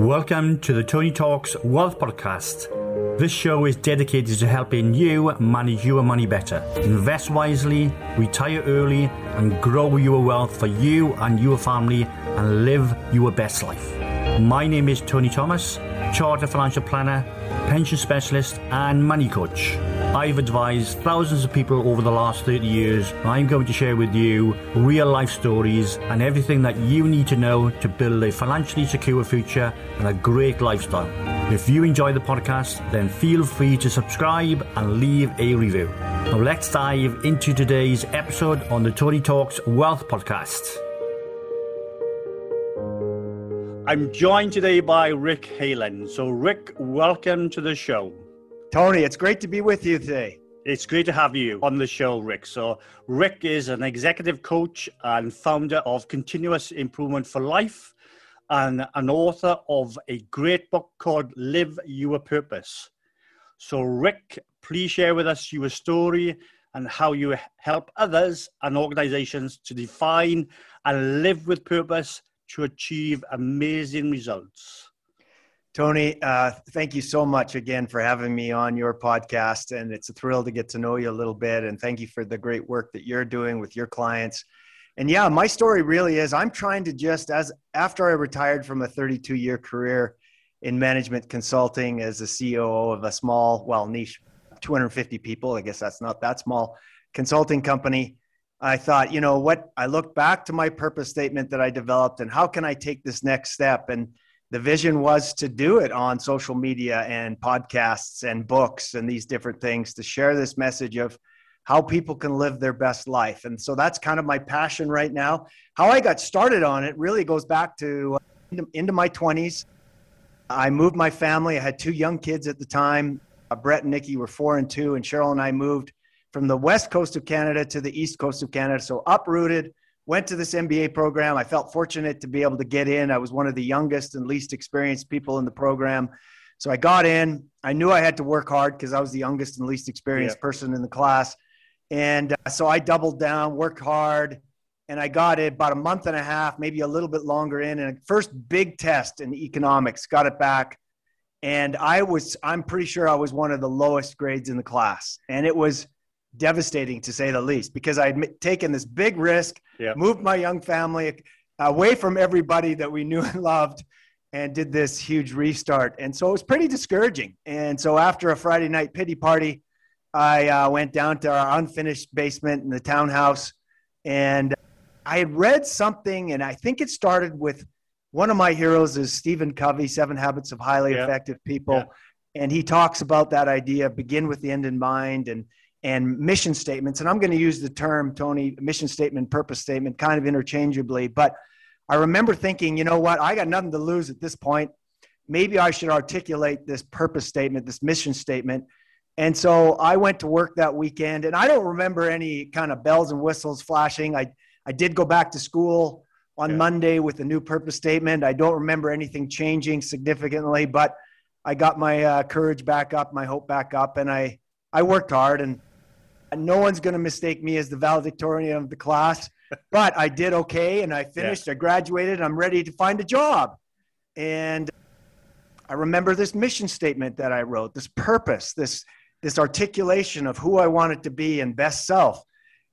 Welcome to the Tony Talks Wealth Podcast. This show is dedicated to helping you manage your money better, invest wisely, retire early, and grow your wealth for you and your family and live your best life. My name is Tony Thomas, Chartered Financial Planner, Pension Specialist, and Money Coach. I've advised thousands of people over the last 30 years. I'm going to share with you real life stories and everything that you need to know to build a financially secure future and a great lifestyle. If you enjoy the podcast, then feel free to subscribe and leave a review. Now let's dive into today's episode on the Tony Talks Wealth Podcast. I'm joined today by Rick Heyland. So, Rick, welcome to the show. Tony, it's great to be with you today. It's great to have you on the show, Rick. So, Rick is an executive coach and founder of Continuous Improvement for Life and an author of a great book called Live Your Purpose. So, Rick, please share with us your story and how you help others and organizations to define and live with purpose to achieve amazing results. Tony, uh, thank you so much again for having me on your podcast. And it's a thrill to get to know you a little bit. And thank you for the great work that you're doing with your clients. And yeah, my story really is I'm trying to just, as after I retired from a 32 year career in management consulting as a CEO of a small, well, niche, 250 people, I guess that's not that small consulting company. I thought, you know what? I look back to my purpose statement that I developed and how can I take this next step? And the vision was to do it on social media and podcasts and books and these different things to share this message of how people can live their best life. And so that's kind of my passion right now. How I got started on it really goes back to uh, into my 20s. I moved my family. I had two young kids at the time. Uh, Brett and Nikki were four and two, and Cheryl and I moved from the west coast of Canada to the east coast of Canada. So uprooted, went to this MBA program. I felt fortunate to be able to get in. I was one of the youngest and least experienced people in the program. So I got in. I knew I had to work hard because I was the youngest and least experienced yeah. person in the class. And uh, so I doubled down, worked hard, and I got it about a month and a half, maybe a little bit longer in. And first big test in economics, got it back. And I was, I'm pretty sure I was one of the lowest grades in the class. And it was devastating to say the least because I'd taken this big risk, yeah. moved my young family away from everybody that we knew and loved, and did this huge restart. And so it was pretty discouraging. And so after a Friday night pity party, I uh, went down to our unfinished basement in the townhouse and I had read something, and I think it started with one of my heroes is Stephen Covey, Seven Habits of Highly. Effective People. And he talks about that idea, begin with the end in mind. And and mission statements. And I'm going to use the term, Tony, mission statement, purpose statement, kind of interchangeably. But I remember thinking, you know what? I got nothing to lose at this point. Maybe I should articulate this purpose statement, this mission statement. And so I went to work that weekend, and I don't remember any kind of bells and whistles flashing. I, I did go back to school on yeah. Monday with a new purpose statement. I don't remember anything changing significantly, but I got my uh, courage back up, my hope back up, and I, I worked hard. And no one's going to mistake me as the valedictorian of the class, but I did okay and I finished. Yeah. I graduated. I'm ready to find a job. And I remember this mission statement that I wrote, this purpose, this this articulation of who I wanted to be and best self.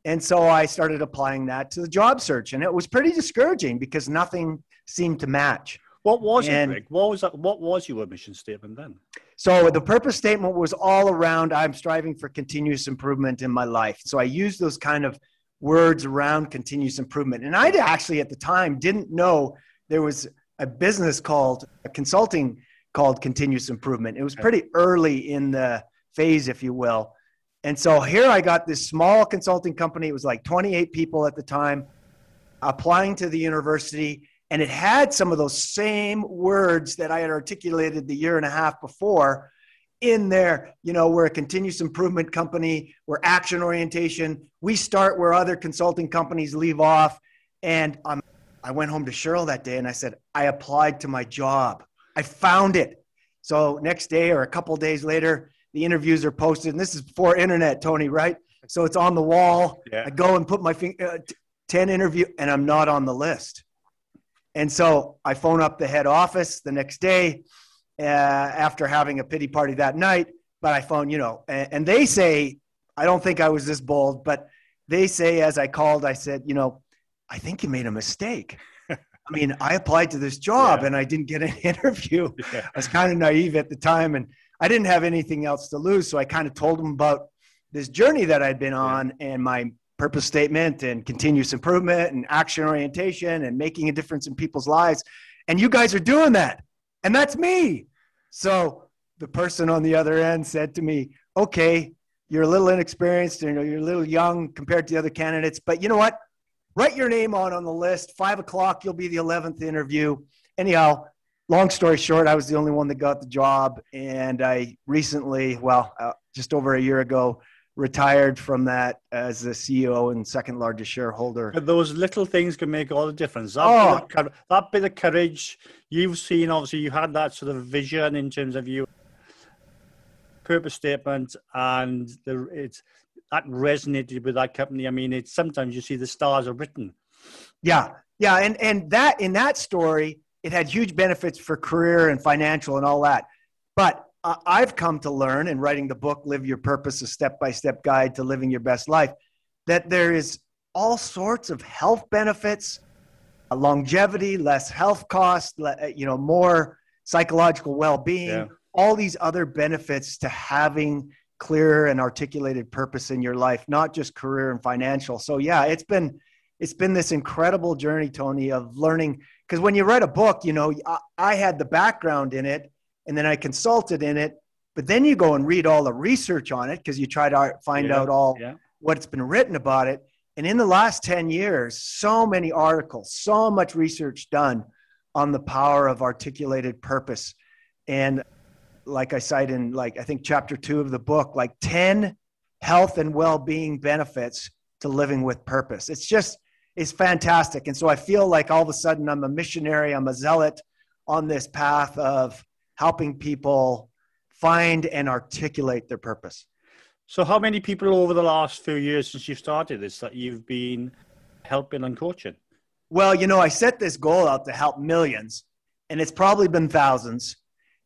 And so I started applying that to the job search, and it was pretty discouraging because nothing seemed to match. What was and, it, Rick? What was that, what was your mission statement then? So the purpose statement was all around I'm striving for continuous improvement in my life. So I used those kind of words around continuous improvement. And I actually at the time didn't know there was a business called a consulting called continuous improvement. It was pretty early in the phase, if you will. And so here I got this small consulting company. It was like 28 people at the time applying to the university and it had some of those same words that I had articulated the year and a half before in there. You know, we're a continuous improvement company, we're action orientation. We start where other consulting companies leave off. And um, I went home to Cheryl that day and I said, I applied to my job. I found it. So next day or a couple days later, the interviews are posted. And this is before internet, Tony, right? So it's on the wall. Yeah. I go and put my finger, uh, 10 interview, and I'm not on the list. And so I phone up the head office the next day uh, after having a pity party that night. But I phone, you know, and, and they say, I don't think I was this bold, but they say, as I called, I said, you know, I think you made a mistake. I mean, I applied to this job yeah. and I didn't get an interview. Yeah. I was kind of naive at the time and I didn't have anything else to lose. So I kind of told them about this journey that I'd been on yeah. and my purpose statement and continuous improvement and action orientation and making a difference in people's lives. And you guys are doing that. And that's me. So the person on the other end said to me, okay, you're a little inexperienced, and you're a little young compared to the other candidates, but you know what? Write your name on on the list. Five o'clock, you'll be the 11th interview. Anyhow, long story short, I was the only one that got the job. And I recently, well, uh, just over a year ago, retired from that as the CEO and second largest shareholder. But those little things can make all the difference. That, oh. bit of, that bit of courage you've seen, obviously, you had that sort of vision in terms of you purpose statement, and the, it's that resonated with that company. I mean, it's sometimes you see the stars are written. Yeah, yeah, and and that in that story, it had huge benefits for career and financial and all that. But I've come to learn in writing the book, Live Your Purpose, a step by step guide to living your best life, that there is all sorts of health benefits, longevity, less health costs, uh, you know, more psychological well being, yeah. all these other benefits to having clear and articulated purpose in your life, not just career and financial. So, yeah, it's been. It's been this incredible journey, Tony, of learning. Because when you write a book, you know, I, I had the background in it, and then I consulted in it. But then you go and read all the research on it because you try to find yeah, out all yeah. what's been written about it. And in the last 10 years, so many articles, so much research done on the power of articulated purpose. And like I cite in like I think chapter 2 of the book, like 10 health and well-being benefits to living with purpose. It's just it's fantastic. And so I feel like all of a sudden I'm a missionary, I'm a zealot on this path of helping people find and articulate their purpose. So, how many people over the last few years since you started this that you've been helping and coaching? Well, you know, I set this goal out to help millions, and it's probably been thousands.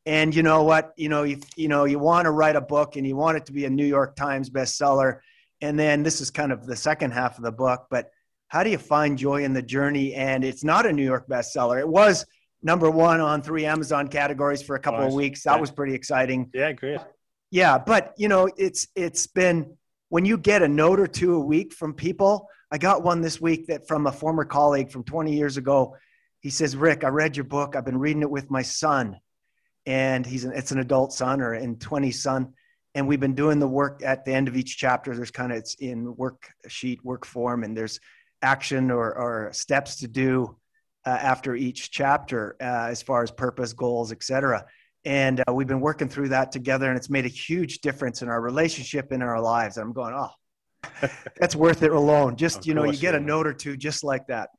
And you know what? You know, you, you know, you want to write a book and you want it to be a New York Times bestseller. And then this is kind of the second half of the book, but how do you find joy in the journey? And it's not a New York bestseller. It was number one on three Amazon categories for a couple nice. of weeks. That was pretty exciting. Yeah, great. Yeah, but you know, it's it's been when you get a note or two a week from people. I got one this week that from a former colleague from 20 years ago. He says, "Rick, I read your book. I've been reading it with my son, and he's an, it's an adult son or in 20 son." And we've been doing the work at the end of each chapter. There's kind of it's in worksheet, work form, and there's action or, or steps to do uh, after each chapter uh, as far as purpose, goals, etc. And uh, we've been working through that together, and it's made a huge difference in our relationship in our lives. And I'm going, oh, that's worth it alone. Just of you know, you get a note or two just like that.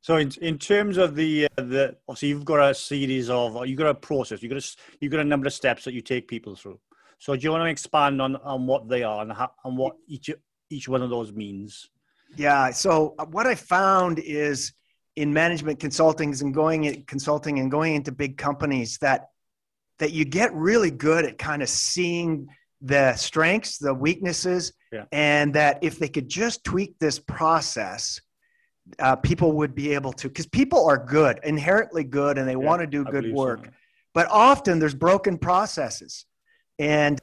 So in, in terms of the uh, the so you've got a series of you've got a process you've got a you've got a number of steps that you take people through. So do you want to expand on on what they are and how, and what each each one of those means? Yeah. So uh, what I found is in management consulting and going consulting and going into big companies that that you get really good at kind of seeing the strengths, the weaknesses, yeah. and that if they could just tweak this process, uh, people would be able to. Because people are good, inherently good, and they yeah, want to do good work. So. But often there's broken processes, and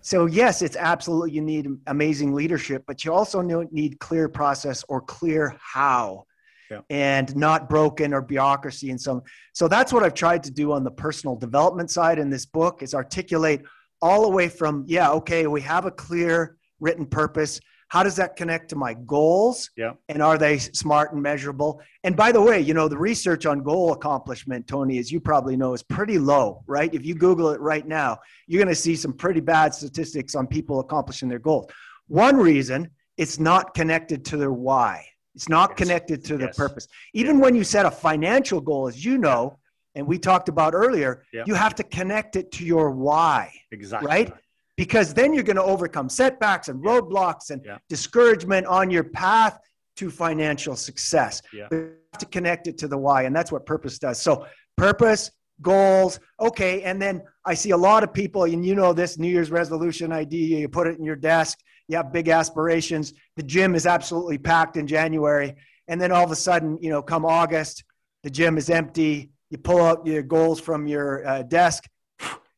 so yes, it's absolutely you need amazing leadership, but you also need clear process or clear how yeah. and not broken or bureaucracy and some. So that's what I've tried to do on the personal development side in this book is articulate all the way from, yeah, okay, we have a clear written purpose. How does that connect to my goals? Yeah. And are they smart and measurable? And by the way, you know, the research on goal accomplishment, Tony, as you probably know, is pretty low, right? If you Google it right now, you're going to see some pretty bad statistics on people accomplishing their goals. One reason it's not connected to their why. It's not yes. connected to the yes. purpose. Even when you set a financial goal, as you know, and we talked about earlier, you have to connect it to your why. Exactly. Right? Because then you're going to overcome setbacks and roadblocks and discouragement on your path. to financial success. Yeah. We have to connect it to the why, and that's what purpose does. So, purpose, goals, okay. And then I see a lot of people, and you know this New Year's resolution idea, you put it in your desk, you have big aspirations. The gym is absolutely packed in January. And then all of a sudden, you know, come August, the gym is empty. You pull out your goals from your uh, desk,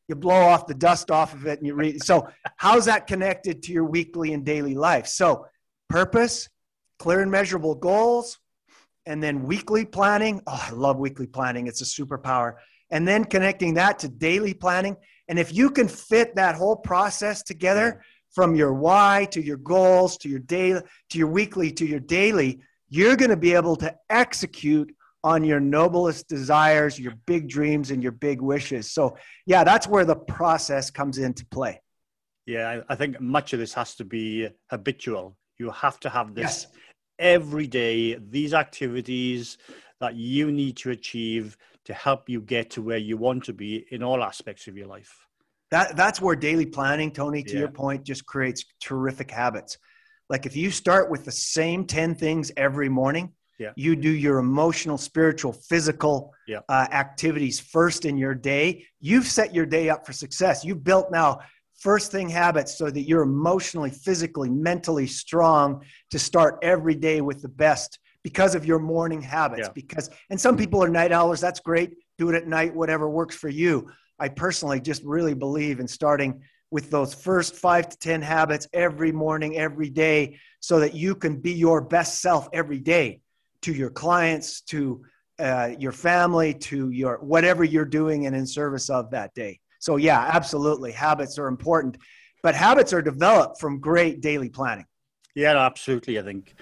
you blow off the dust off of it, and you read. So, how's that connected to your weekly and daily life? So, purpose, clear and measurable goals, and then weekly planning. Oh, I love weekly planning. It's a superpower. And then connecting that to daily planning. And if you can fit that whole process together from your why to your goals to your daily to your weekly to your daily, you're going to be able to execute on your noblest desires, your big dreams, and your big wishes. So, yeah, that's where the process comes into play. Yeah, I think much of this has to be habitual. You have to have this Yes. every day, these activities that you need to achieve to help you get to where you want to be in all aspects of your life. That, that's where daily planning, Tony, to Yeah. your point, just creates terrific habits. Like if you start with the same 10 things every morning, Yeah. you do your emotional, spiritual, physical Yeah. uh, activities first in your day, you've set your day up for success. You've built now first thing habits so that you're emotionally, physically, mentally strong to start every day with the best because of your morning habits. Yeah. Because, and some people are night owls That's great. Do it at night, whatever works for you. I personally just really believe in starting with those first five to 10 habits every morning, every day, so that you can be your best self every day to your clients, to uh, your family, to your whatever you're doing and in service of that day. So, yeah, absolutely. Habits are important, but habits are developed from great daily planning. Yeah, absolutely. I think.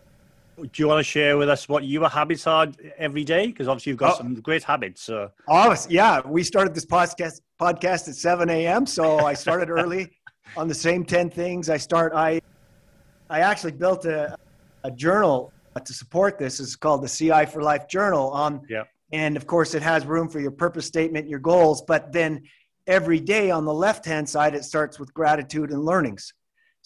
Do you want to share with us what your habits are every day? Because obviously you've got Oh. some great habits. So Obviously, yeah, we started this podcast podcast at 7 a.m. So I started early on the same 10 things. I start I I actually built a, a journal to support this. It's called the CI for Life Journal. Um, Yeah. And of course, it has room for your purpose statement, your goals. But then every day on the left hand side, it starts with gratitude and learnings.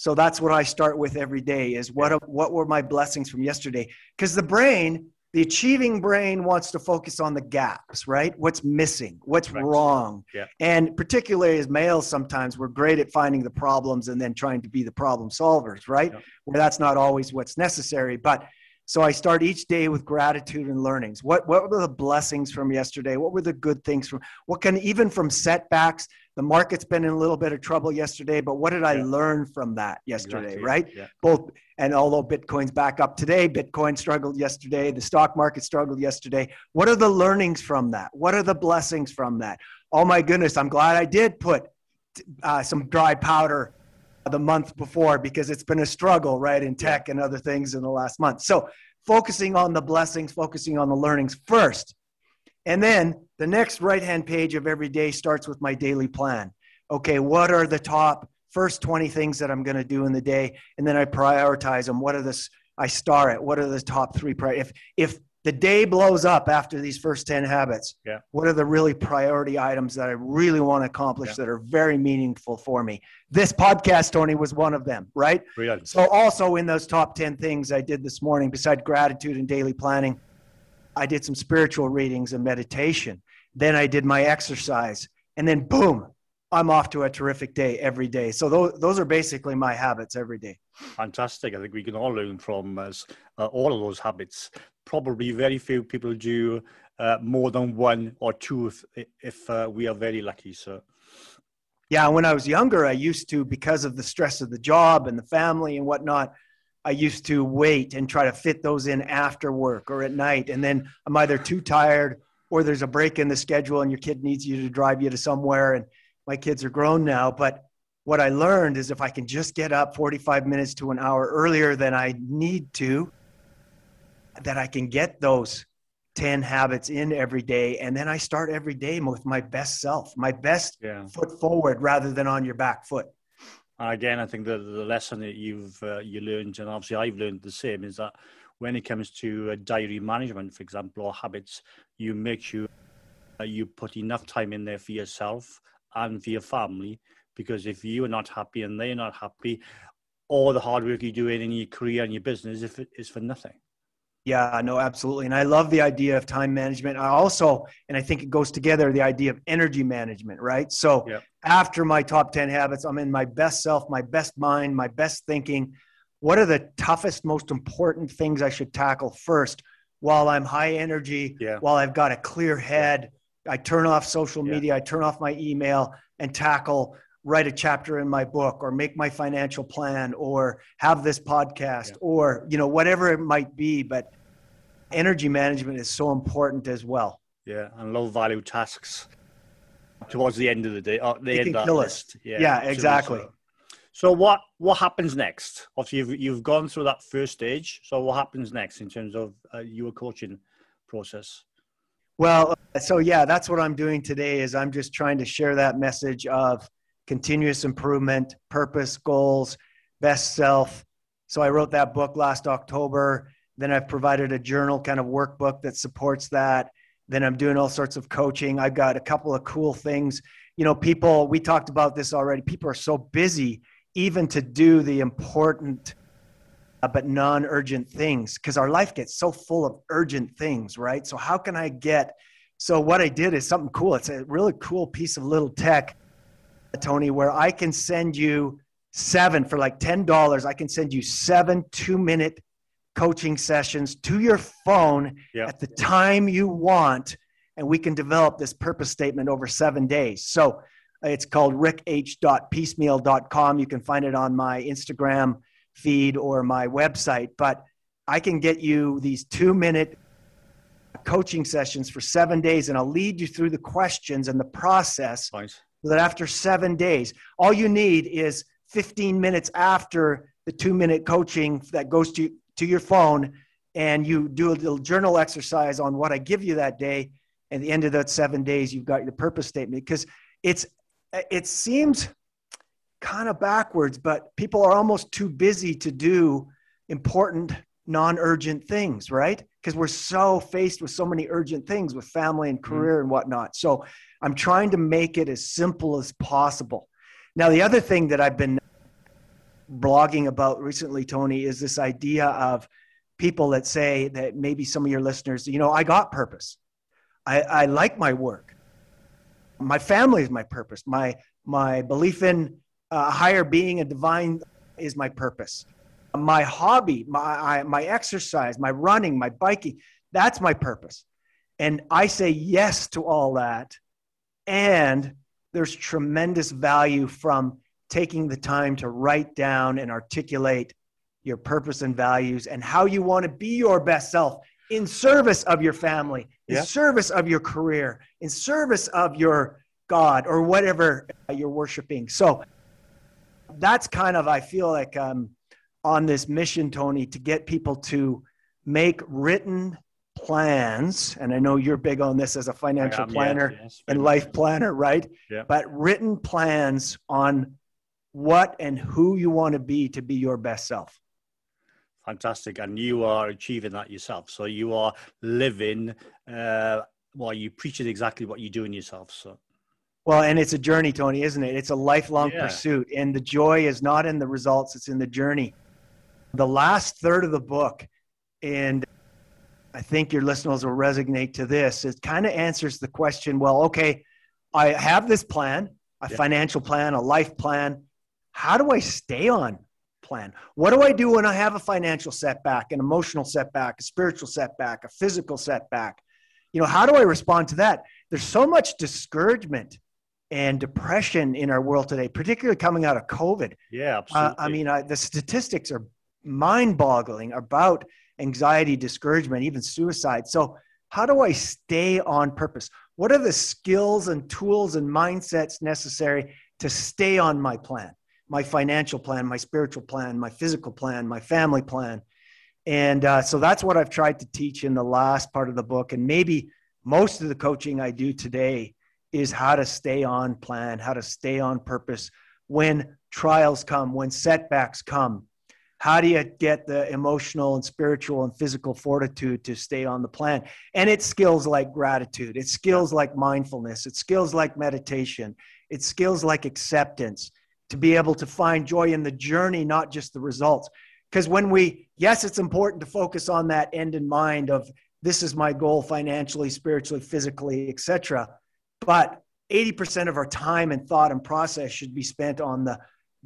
So that's what I start with every day is what, what were my blessings from yesterday? Because the brain, the achieving brain wants to focus on the gaps, right? What's missing? What's Right. wrong? Yeah. And particularly as males, sometimes we're great at finding the problems and then trying to be the problem solvers, right? Yeah. Where that's not always what's necessary. But so I start each day with gratitude and learnings. What what were the blessings from yesterday? What were the good things from what can even from setbacks? The market's been in a little bit of trouble yesterday, but what did I Yeah. learn from that yesterday, Exactly. right? Yeah. both and although bitcoin's back up today bitcoin struggled yesterday the stock market struggled yesterday what are the learnings from that what are the blessings from that oh my goodness i'm glad i did put uh, some dry powder the month before because it's been a struggle right in tech and other things in the last month so focusing on the blessings focusing on the learnings first and then the next right hand page of every day starts with my daily plan okay what are the top first 20 things that i'm going to do in the day and then I prioritize them. What are this? I star it. What are the top three? If if the day blows up after these first ten habits, Yeah. what are the really priority items that I really want to accomplish Yeah. that are very meaningful for me? This podcast, Tony, was one of them, right? Brilliant. So also in those top ten things I did this morning, besides gratitude and daily planning, I did some spiritual readings and meditation. Then I did my exercise, and then boom. I'm off to a terrific day every day. So those, those are basically my habits every day. Fantastic. I think we can all learn from us, uh, all of those habits. Probably very few people do uh, more than one or two if, if uh, we are very lucky. So, Yeah, when I was younger, I used to, because of the stress of the job and the family and whatnot, I used to wait and try to fit those in after work or at night. And then I'm either too tired or there's a break in the schedule and your kid needs you to drive you to somewhere. And my kids are grown now. But what I learned is if I can just get up 45 minutes to an hour earlier than I need to, that I can get those 10 habits in every day. And then I start every day with my best self, my best yeah. foot forward rather than on your back foot. Again, I think the, the lesson that you've uh, you learned, and obviously I've learned the same, is that when it comes to uh, diary management, for example, or habits, you make sure uh, you put enough time in there for yourself and for your family. Because if you are not happy and they're not happy, all the hard work you're doing in your career and your business is for nothing. Yeah, no, absolutely. And I love the idea of time management. I also, and I think it goes together, the idea of energy management, right? So yep. after my top 10 habits, I'm in my best self, my best mind, my best thinking. What are the toughest, most important things I should tackle first while I'm high energy, yeah. while I've got a clear head? I turn off social media, yeah. I turn off my email and tackle write a chapter in my book or make my financial plan or have this podcast yeah. or you know whatever it might be but energy management is so important as well yeah and low value tasks towards the end of the day uh, the end of that list. yeah, yeah exactly so. so what what happens next obviously you've, you've gone through that first stage so what happens next in terms of uh, your coaching process well so yeah that's what i'm doing today is i'm just trying to share that message of continuous improvement, purpose, goals, best self. So I wrote that book last October. Then I've provided a journal kind of workbook that supports that. Then I'm doing all sorts of coaching. I've got a couple of cool things. You know, people, we talked about this already. People are so busy even to do the important uh, but non urgent things because our life gets so full of urgent things, right? So, how can I get? So, what I did is something cool. It's a really cool piece of little tech Tony, where I can send you seven for like $10. I can send you seven two minute coaching sessions to your phone yep. at the time you want. And we can develop this purpose statement over seven days. So it's called ricch.piecemeal.com. You can find it on my Instagram feed or my website. But I can get you these two minute coaching sessions for seven days, and I'll lead you through the questions and the process. Nice that after seven days, all you need is 15 minutes after the two minute coaching that goes to, to your phone, and you do a little journal exercise on what I give you that day. At the end of that seven days, you've got your purpose statement because it's it seems kind of backwards, but people are almost too busy to do important non-urgent things, right? Because we're so faced with so many urgent things with family and mm-hmm. career mm-hmm. and whatnot. So I'm trying to make it as simple as possible. Now, the other thing that I've been blogging about recently, Tony, is this idea of people that say that maybe some of your listeners, you know, I got purpose. I, I like my work. My family is my purpose. My my belief in uh, a higher being, a divine, is my purpose. My hobby, my my exercise, my running, my biking, that's my purpose. And I say yes to all that and there's tremendous value from taking the time to write down and articulate your purpose and values and how you want to be your best self in service of your family, in yeah. service of your career, in service of your God or whatever you're worshiping. So that's kind of, I feel like um, on this mission, Tony, to get people to make written plans, and I know you're big on this as a financial planner yes, and life planner, right? Yeah. But written plans on what and who you want to be to be your best self. Fantastic. And you are achieving that yourself. So you are living, uh, well, you preach it exactly what you do in yourself. So. Well, and it's a journey, Tony, isn't it? It's a lifelong yeah. pursuit. And the joy is not in the results, it's in the journey. The last third of the book, and I think your listeners will resonate to this. It kind of answers the question well, okay, I have this plan, a yeah. financial plan, a life plan. How do I stay on plan? What do I do when I have a financial setback, an emotional setback, a spiritual setback, a physical setback? You know, how do I respond to that? There's so much discouragement and depression in our world today, particularly coming out of COVID. Yeah, absolutely. Uh, I mean, I, the statistics are mind boggling about anxiety, discouragement, even suicide. So, how do I stay on purpose? What are the skills and tools and mindsets necessary to stay on my plan, my financial plan, my spiritual plan, my physical plan, my family plan? And uh, so that's what I've tried to teach in the last part of the book. And maybe most of the coaching I do today is how to stay on plan, how to stay on purpose when trials come, when setbacks come, how do you get the emotional and spiritual and physical fortitude to stay on the plan? And it's skills like gratitude. It's skills like mindfulness. It's skills like meditation. It's skills like acceptance to be able to find joy in the journey not just the results. Because when we yes it's important to focus on that end in mind of this is my goal financially spiritually physically etc but 80% of our time and thought and process should be spent on the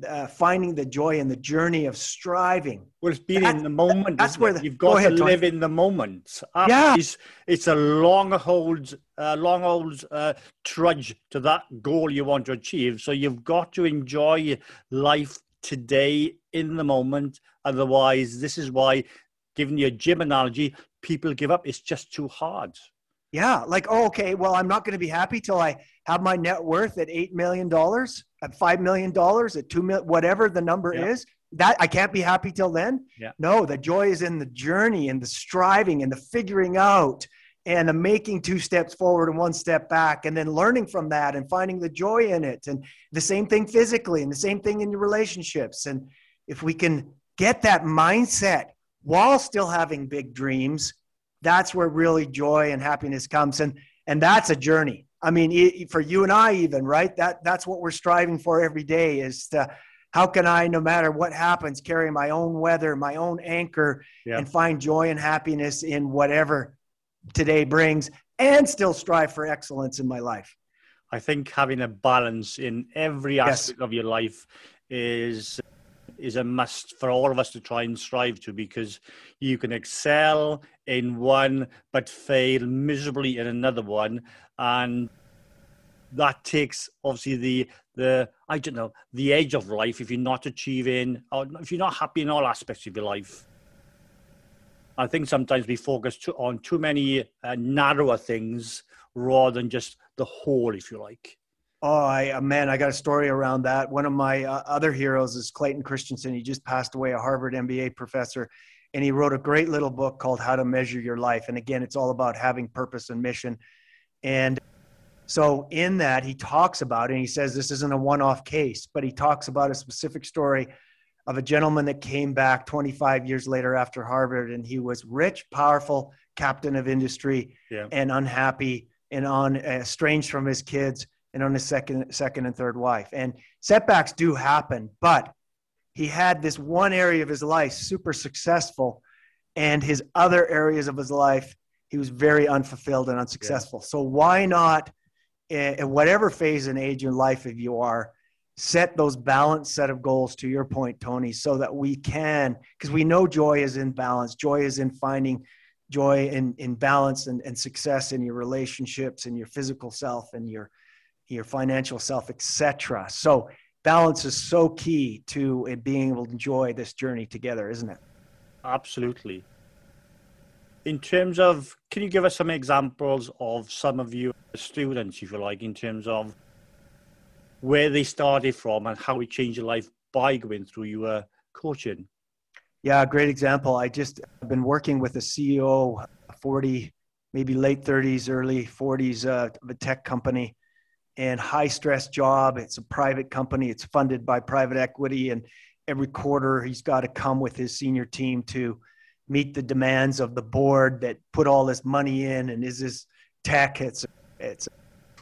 uh, finding the joy in the journey of striving. Well, it's being that, in the moment. That's where the, you've got go ahead, to live in the moment. yeah, it's, it's a long hold, uh, long old uh, trudge to that goal you want to achieve. So you've got to enjoy life today in the moment. Otherwise, this is why, giving you a gym analogy, people give up. It's just too hard. Yeah, like oh, okay, well, I'm not going to be happy till I have my net worth at eight million dollars, at five million dollars, at two million, whatever the number yeah. is. That I can't be happy till then. Yeah. No, the joy is in the journey and the striving and the figuring out and the making two steps forward and one step back and then learning from that and finding the joy in it and the same thing physically and the same thing in your relationships and if we can get that mindset while still having big dreams that's where really joy and happiness comes and and that's a journey I mean, for you and I, even right, that that's what we're striving for every day is to how can I, no matter what happens, carry my own weather, my own anchor, yeah. and find joy and happiness in whatever today brings, and still strive for excellence in my life. I think having a balance in every aspect yes. of your life is is a must for all of us to try and strive to because you can excel in one but fail miserably in another one and that takes obviously the the I don't know the edge of life if you're not achieving or if you're not happy in all aspects of your life. I think sometimes we focus too, on too many uh, narrower things rather than just the whole, if you like. Oh, I, uh, man, I got a story around that. One of my uh, other heroes is Clayton Christensen. He just passed away, a Harvard MBA professor, and he wrote a great little book called How to Measure Your Life. And again, it's all about having purpose and mission. And so, in that, he talks about, and he says this isn't a one off case, but he talks about a specific story of a gentleman that came back 25 years later after Harvard, and he was rich, powerful, captain of industry, yeah. and unhappy and on estranged from his kids and on his second, second and third wife. And setbacks do happen, but he had this one area of his life super successful, and his other areas of his life he was very unfulfilled and unsuccessful. Yeah. So why not, eh, in whatever phase and age in life of you are, set those balanced set of goals to your point, Tony, so that we can, because we know joy is in balance. Joy is in finding joy in, in balance and, and success in your relationships and your physical self and your your financial self, etc. So balance is so key to being able to enjoy this journey together, isn't it? Absolutely in terms of, can you give us some examples of some of your students, if you like, in terms of where they started from and how it changed your life by going through your coaching? Yeah, great example. I just have been working with a CEO, 40, maybe late 30s, early 40s uh, of a tech company and high stress job. It's a private company. It's funded by private equity. And every quarter he's got to come with his senior team to meet the demands of the board that put all this money in and is this tech it's it's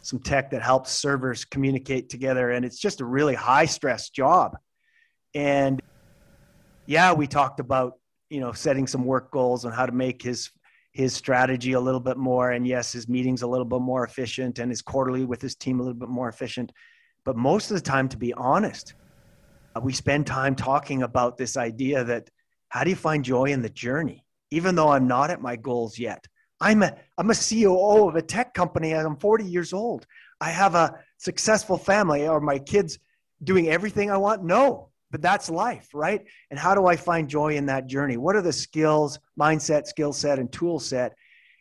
some tech that helps servers communicate together and it's just a really high stress job and yeah we talked about you know setting some work goals on how to make his his strategy a little bit more and yes his meetings a little bit more efficient and his quarterly with his team a little bit more efficient but most of the time to be honest uh, we spend time talking about this idea that how do you find joy in the journey? Even though I'm not at my goals yet. I'm a, I'm a COO of a tech company and I'm 40 years old. I have a successful family. Are my kids doing everything I want? No, but that's life, right? And how do I find joy in that journey? What are the skills, mindset, skill set, and tool set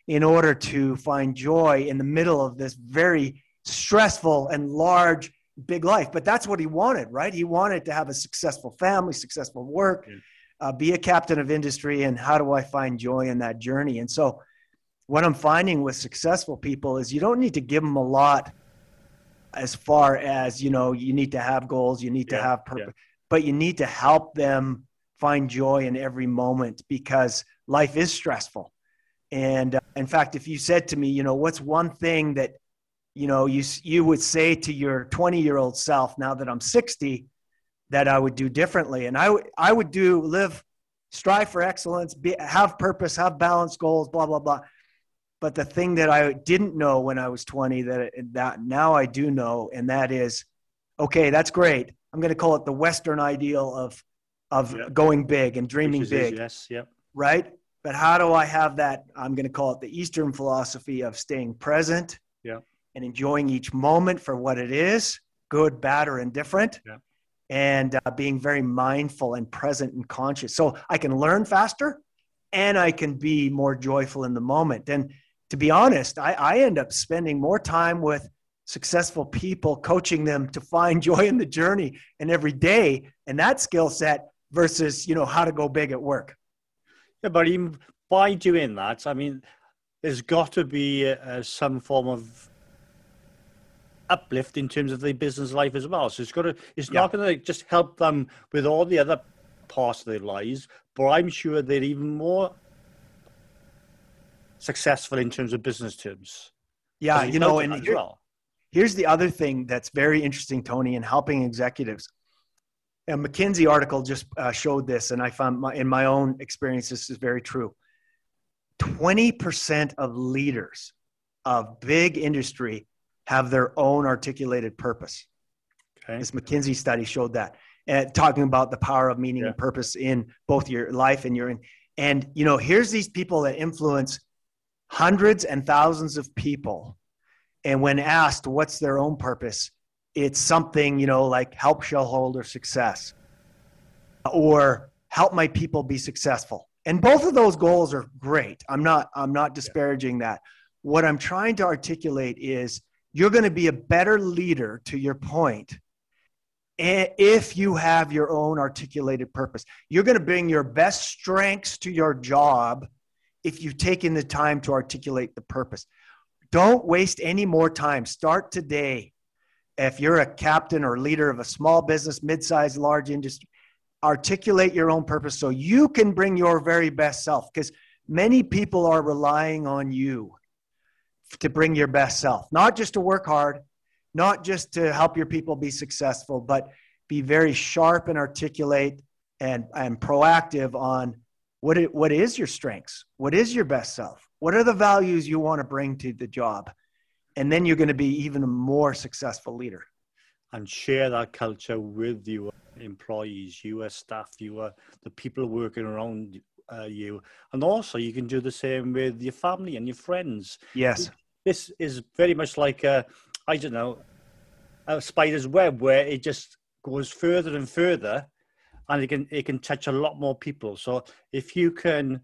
in order to find joy in the middle of this very stressful and large, big life? But that's what he wanted, right? He wanted to have a successful family, successful work, yeah uh, be a captain of industry and how do I find joy in that journey? And so, what I'm finding with successful people is you don't need to give them a lot as far as, you know, you need to have goals, you need yeah, to have purpose, yeah. But you need to help them find joy in every moment because life is stressful. And uh, in fact, if you said to me, you know, what's one thing that, you know, you, you would say to your 20 year old self now that I'm 60, that I would do differently. And I, w- I would do live strive for excellence, be, have purpose, have balanced goals, blah, blah, blah. But the thing that I didn't know when I was 20 that, that now I do know, and that is, okay, that's great. I'm going to call it the Western ideal of, of yep. going big and dreaming big. yes, yep. Right? But how do I have that? I'm going to call it the Eastern philosophy of staying present yeah. and enjoying each moment for what it is good, bad, or indifferent. Yeah. And uh, being very mindful and present and conscious. So I can learn faster and I can be more joyful in the moment. And to be honest, I, I end up spending more time with successful people, coaching them to find joy in the journey and every day and that skill set versus, you know, how to go big at work. Yeah, but even by doing that, I mean, there's got to be uh, some form of uplift in terms of their business life as well. So it's got to, it's yeah. not going to just help them with all the other parts of their lives, but I'm sure they're even more successful in terms of business terms. Yeah, you know, and well. Here's the other thing that's very interesting, Tony, in helping executives a McKinsey article just uh, showed this, and I found my, in my own experience this is very true. 20% of leaders of big industry have their own articulated purpose. Okay. This McKinsey study showed that, and talking about the power of meaning yeah. and purpose in both your life and your in. And you know, here's these people that influence hundreds and thousands of people, and when asked what's their own purpose, it's something, you know, like help shareholder success or help my people be successful. And both of those goals are great. I'm not I'm not disparaging that. What I'm trying to articulate is you're going to be a better leader to your point if you have your own articulated purpose. You're going to bring your best strengths to your job if you've taken the time to articulate the purpose. Don't waste any more time. Start today if you're a captain or leader of a small business, mid-sized, large industry, articulate your own purpose so you can bring your very best self because many people are relying on you to bring your best self, not just to work hard, not just to help your people be successful, but be very sharp and articulate and, and proactive on what, it, what is your strengths? What is your best self? What are the values you want to bring to the job? and then you're going to be even a more successful leader. And share that culture with your employees your staff your the people working around uh, you. And also you can do the same with your family and your friends. Yes. This is very much like a i don't know a spider's web where it just goes further and further and it can it can touch a lot more people. So if you can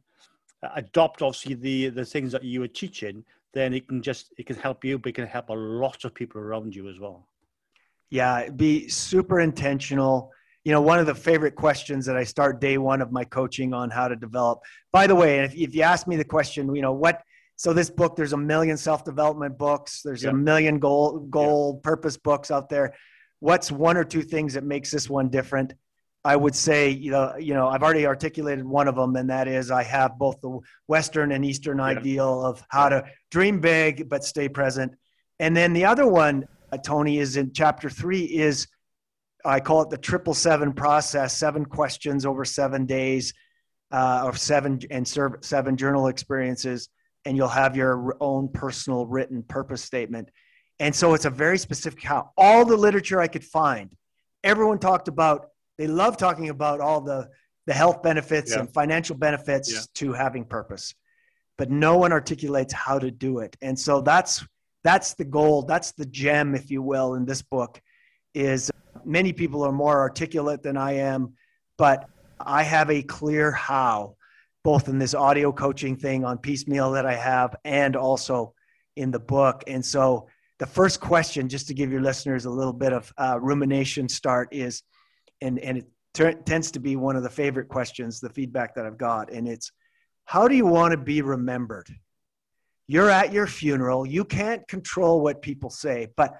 adopt obviously the the things that you are teaching then it can just it can help you, but it can help a lot of people around you as well. Yeah, be super intentional. You know, one of the favorite questions that I start day one of my coaching on how to develop. By the way, if, if you ask me the question, you know, what so this book there's a million self-development books there's a million goal goal purpose books out there what's one or two things that makes this one different I would say, you know, you know, I've already articulated one of them, and that is I have both the Western and Eastern yeah. ideal of how to dream big but stay present. And then the other one, uh, Tony, is in chapter three. Is I call it the triple seven process: seven questions over seven days, uh, or seven and serve, seven journal experiences, and you'll have your own personal written purpose statement. And so it's a very specific how all the literature I could find, everyone talked about they love talking about all the the health benefits yeah. and financial benefits yeah. to having purpose but no one articulates how to do it and so that's that's the goal that's the gem if you will in this book is many people are more articulate than i am but i have a clear how both in this audio coaching thing on piecemeal that i have and also in the book and so the first question just to give your listeners a little bit of uh, rumination start is and and it tends to be one of the favorite questions, the feedback that I've got, and it's how do you want to be remembered? You're at your funeral. You can't control what people say, but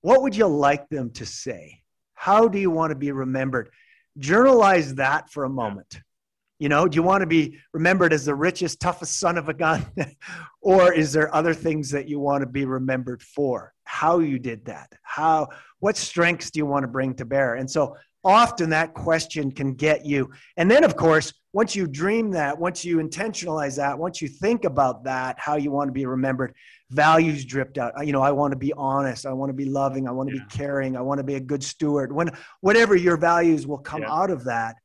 what would you like them to say? How do you want to be remembered? Journalize that for a moment. You know, do you want to be remembered as the richest, toughest son of a gun? or is there other things that you want to be remembered for? How you did that? How what strengths do you want to bring to bear? And so often that question can get you. And then, of course, once you dream that, once you intentionalize that, once you think about that, how you want to be remembered, values dripped out. You know, I want to be honest. I want to be loving. I want to yeah. be caring. I want to be a good steward. When whatever your values will come yeah. out of that.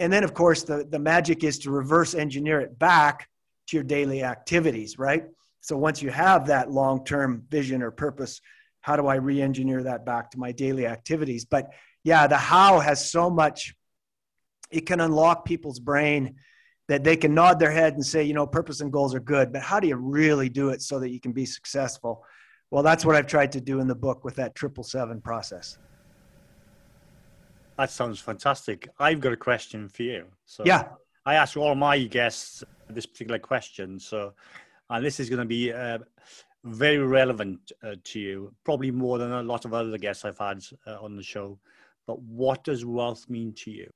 And then, of course, the, the magic is to reverse engineer it back to your daily activities, right? So once you have that long term vision or purpose, how do I re engineer that back to my daily activities? But yeah, the how has so much, it can unlock people's brain that they can nod their head and say, you know, purpose and goals are good, but how do you really do it so that you can be successful? Well, that's what I've tried to do in the book with that triple seven process. That sounds fantastic. I've got a question for you. So yeah, I ask all my guests this particular question. So, and this is going to be uh, very relevant uh, to you, probably more than a lot of other guests I've had uh, on the show but what does wealth mean to you?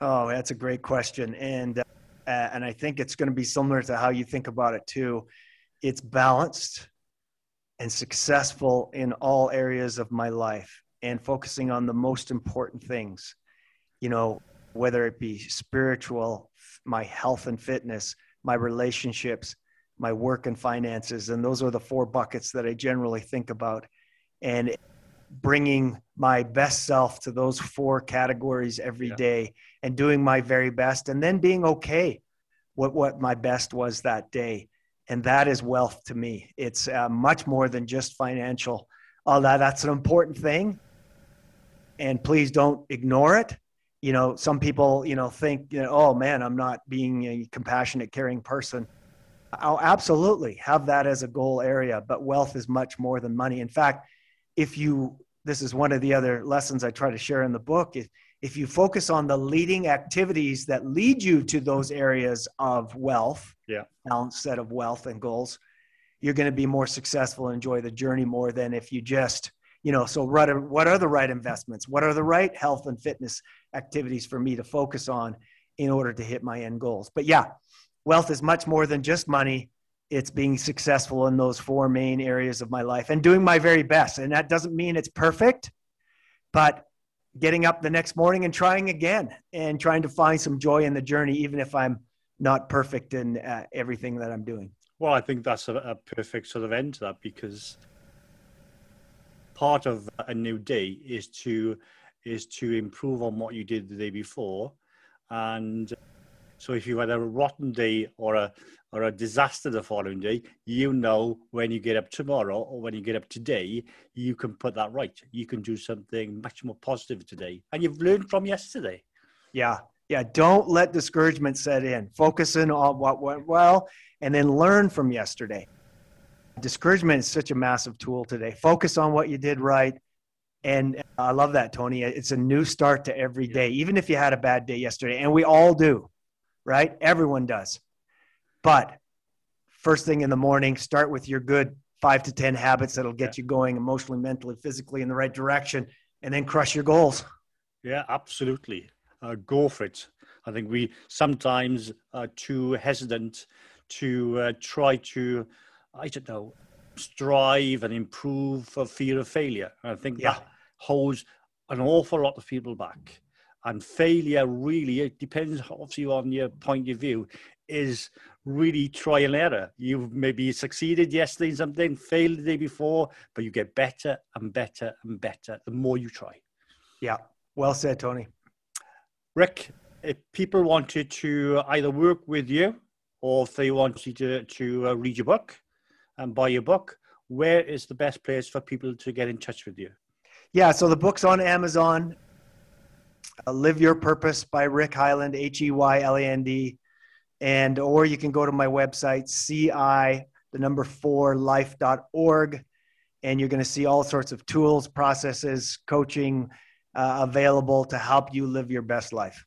Oh, that's a great question, and uh, and I think it's going to be similar to how you think about it too. It's balanced and successful in all areas of my life, and focusing on the most important things. You know, whether it be spiritual, my health and fitness, my relationships, my work and finances, and those are the four buckets that I generally think about. And bringing my best self to those four categories every yeah. day and doing my very best and then being okay what what my best was that day. And that is wealth to me. It's uh, much more than just financial. Although that's an important thing. And please don't ignore it. You know some people you know think you know, oh man i'm not being a compassionate caring person. I'll absolutely have that as a goal area but wealth is much more than money. In fact if you this is one of the other lessons I try to share in the book. If, if you focus on the leading activities that lead you to those areas of wealth, yeah, balanced set of wealth and goals, you're going to be more successful and enjoy the journey more than if you just, you know, so what are, what are the right investments? What are the right health and fitness activities for me to focus on in order to hit my end goals? But yeah, wealth is much more than just money it's being successful in those four main areas of my life and doing my very best. And that doesn't mean it's perfect, but getting up the next morning and trying again and trying to find some joy in the journey, even if I'm not perfect in uh, everything that I'm doing. Well, I think that's a, a perfect sort of end to that because part of a new day is to is to improve on what you did the day before and so if you had a rotten day or a or a disaster the following day, you know when you get up tomorrow or when you get up today, you can put that right. You can do something much more positive today, and you've learned from yesterday. Yeah, yeah. Don't let discouragement set in. Focus in on what went well, and then learn from yesterday. Discouragement is such a massive tool today. Focus on what you did right. And I love that, Tony. It's a new start to every day, even if you had a bad day yesterday. And we all do right? Everyone does. But first thing in the morning, start with your good five to 10 habits that'll get yeah. you going emotionally, mentally, physically in the right direction, and then crush your goals. Yeah, absolutely. Uh, go for it. I think we sometimes are too hesitant to uh, try to, I don't know, strive and improve for fear of failure. I think yeah. that holds an awful lot of people back and failure really it depends obviously on your point of view is really trial and error. You've maybe succeeded yesterday in something failed the day before but you get better and better and better the more you try. Yeah. Well said tony. Rick if people wanted to either work with you or if they wanted to, to uh, read your book and buy your book where is the best place for people to get in touch with you? Yeah so the book's on amazon uh, Live Your Purpose by Rick Heyland, H E Y L A N D. And, or you can go to my website, CI, the number four, life.org. And you're going to see all sorts of tools, processes, coaching uh, available to help you live your best life.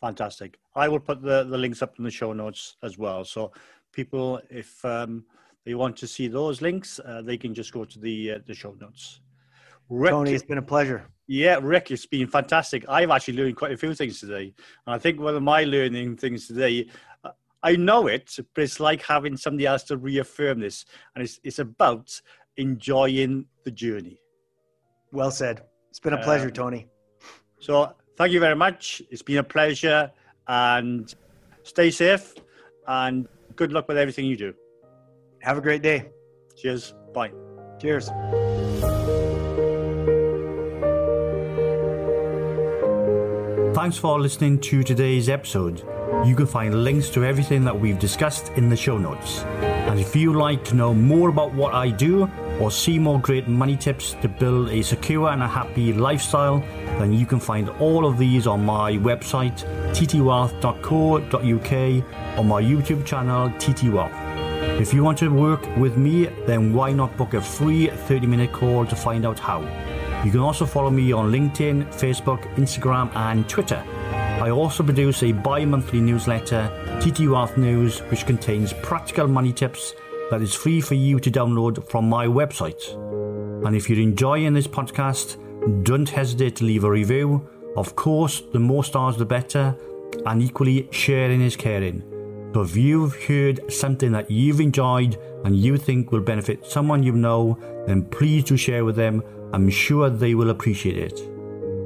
Fantastic. I will put the, the links up in the show notes as well. So people, if um, they want to see those links, uh, they can just go to the, uh, the show notes. Rick, Tony, it's been a pleasure. Yeah, Rick, it's been fantastic. I've actually learned quite a few things today. And I think one of my learning things today, I know it, but it's like having somebody else to reaffirm this. And it's, it's about enjoying the journey. Well said. It's been a pleasure, um, Tony. So thank you very much. It's been a pleasure and stay safe and good luck with everything you do. Have a great day. Cheers. Bye. Cheers. Thanks for listening to today's episode. You can find links to everything that we've discussed in the show notes. And if you'd like to know more about what I do or see more great money tips to build a secure and a happy lifestyle, then you can find all of these on my website, ttwealth.co.uk, or my YouTube channel, ttwealth. If you want to work with me, then why not book a free 30 minute call to find out how? You can also follow me on LinkedIn, Facebook, Instagram, and Twitter. I also produce a bi monthly newsletter, TT Wealth News, which contains practical money tips that is free for you to download from my website. And if you're enjoying this podcast, don't hesitate to leave a review. Of course, the more stars, the better, and equally, sharing is caring. So if you've heard something that you've enjoyed and you think will benefit someone you know, then please do share with them I'm sure they will appreciate it.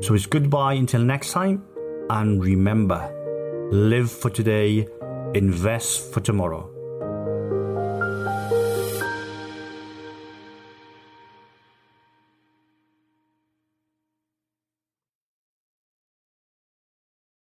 So it's goodbye until next time, and remember live for today, invest for tomorrow.